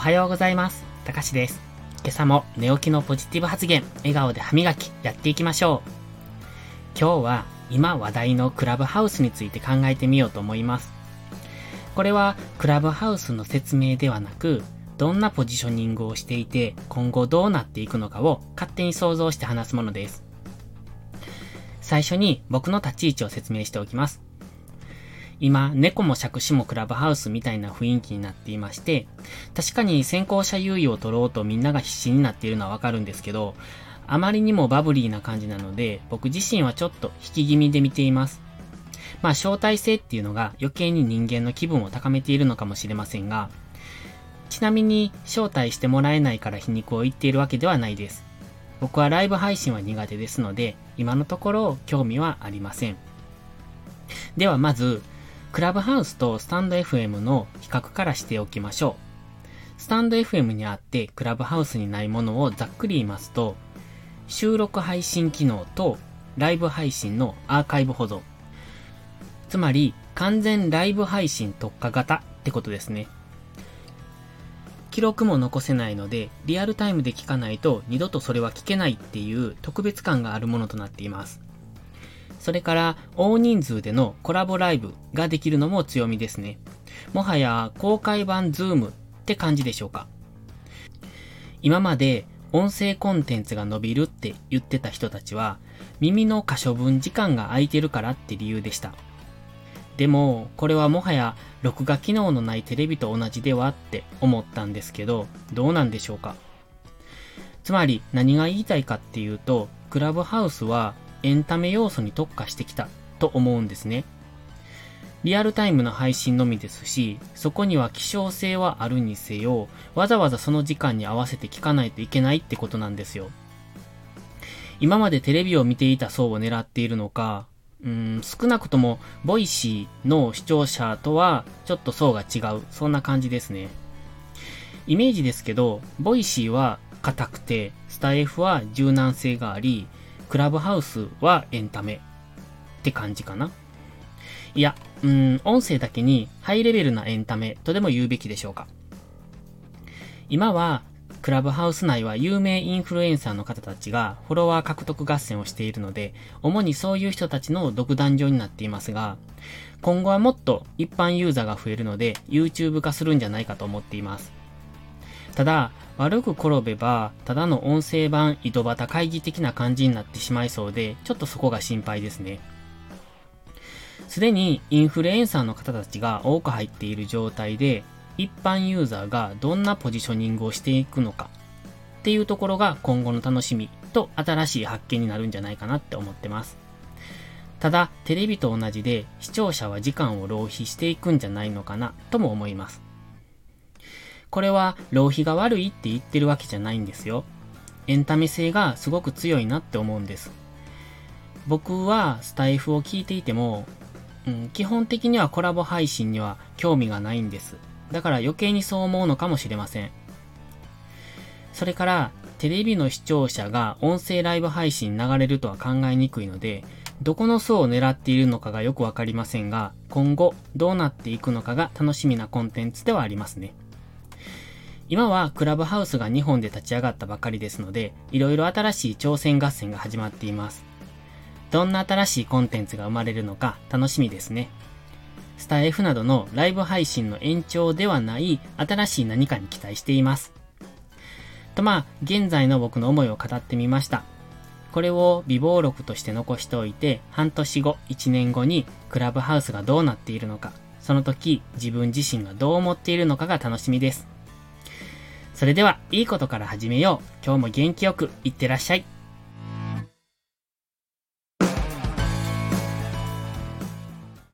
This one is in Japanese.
おはようございます。たかしです。今朝も寝起きのポジティブ発言、笑顔で歯磨き、やっていきましょう。今日は今話題のクラブハウスについて考えてみようと思います。これはクラブハウスの説明ではなく、どんなポジショニングをしていて、今後どうなっていくのかを勝手に想像して話すものです。最初に僕の立ち位置を説明しておきます。今、猫も杓子もクラブハウスみたいな雰囲気になっていまして、確かに先行者優位を取ろうとみんなが必死になっているのはわかるんですけど、あまりにもバブリーな感じなので、僕自身はちょっと引き気味で見ています。まあ、招待制っていうのが余計に人間の気分を高めているのかもしれませんが、ちなみに招待してもらえないから皮肉を言っているわけではないです。僕はライブ配信は苦手ですので、今のところ興味はありません。ではまず、クラブハウスとスタンド FM の比較からしておきましょう。スタンド FM にあってクラブハウスにないものをざっくり言いますと、収録配信機能とライブ配信のアーカイブ保存。つまり完全ライブ配信特化型ってことですね。記録も残せないので、リアルタイムで聞かないと二度とそれは聞けないっていう特別感があるものとなっています。それから、大人数でのコラボライブができるのも強みですね。もはや公開版ズームって感じでしょうか。今まで音声コンテンツが伸びるって言ってた人たちは、耳の可処分時間が空いてるからって理由でした。でも、これはもはや録画機能のないテレビと同じではって思ったんですけど、どうなんでしょうか。つまり何が言いたいかっていうと、クラブハウスはエンタメ要素に特化してきたと思うんですね。リアルタイムの配信のみですし、そこには希少性はあるにせよ、わざわざその時間に合わせて聞かないといけないってことなんですよ。今までテレビを見ていた層を狙っているのか、うん、少なくとも、ボイシーの視聴者とは、ちょっと層が違う。そんな感じですね。イメージですけど、ボイシーは硬くて、スタエフは柔軟性があり、クラブハウスはエンタメって感じかな。いや、うん、音声だけにハイレベルなエンタメとでも言うべきでしょうか。今は、クラブハウス内は有名インフルエンサーの方たちがフォロワー獲得合戦をしているので、主にそういう人たちの独壇場になっていますが、今後はもっと一般ユーザーが増えるので、YouTube 化するんじゃないかと思っています。ただ、悪く転べば、ただの音声版井戸端会議的な感じになってしまいそうで、ちょっとそこが心配ですね。すでにインフルエンサーの方たちが多く入っている状態で、一般ユーザーがどんなポジショニングをしていくのかっていうところが今後の楽しみと新しい発見になるんじゃないかなって思ってます。ただ、テレビと同じで視聴者は時間を浪費していくんじゃないのかなとも思います。これは浪費が悪いって言ってるわけじゃないんですよ。エンタメ性がすごく強いなって思うんです。僕はスタイフを聞いていても、うん、基本的にはコラボ配信には興味がないんです。だから余計にそう思うのかもしれません。それから、テレビの視聴者が音声ライブ配信流れるとは考えにくいので、どこの層を狙っているのかがよくわかりませんが、今後どうなっていくのかが楽しみなコンテンツではありますね。今はクラブハウスが日本で立ち上がったばかりですので、いろいろ新しい挑戦合戦が始まっています。どんな新しいコンテンツが生まれるのか楽しみですね。スタイ F などのライブ配信の延長ではない新しい何かに期待しています。とまあ、現在の僕の思いを語ってみました。これを微暴録として残しておいて、半年後、1年後にクラブハウスがどうなっているのか、その時自分自身がどう思っているのかが楽しみです。それでは、いいことから始めよう。今日も元気よくいってらっしゃい。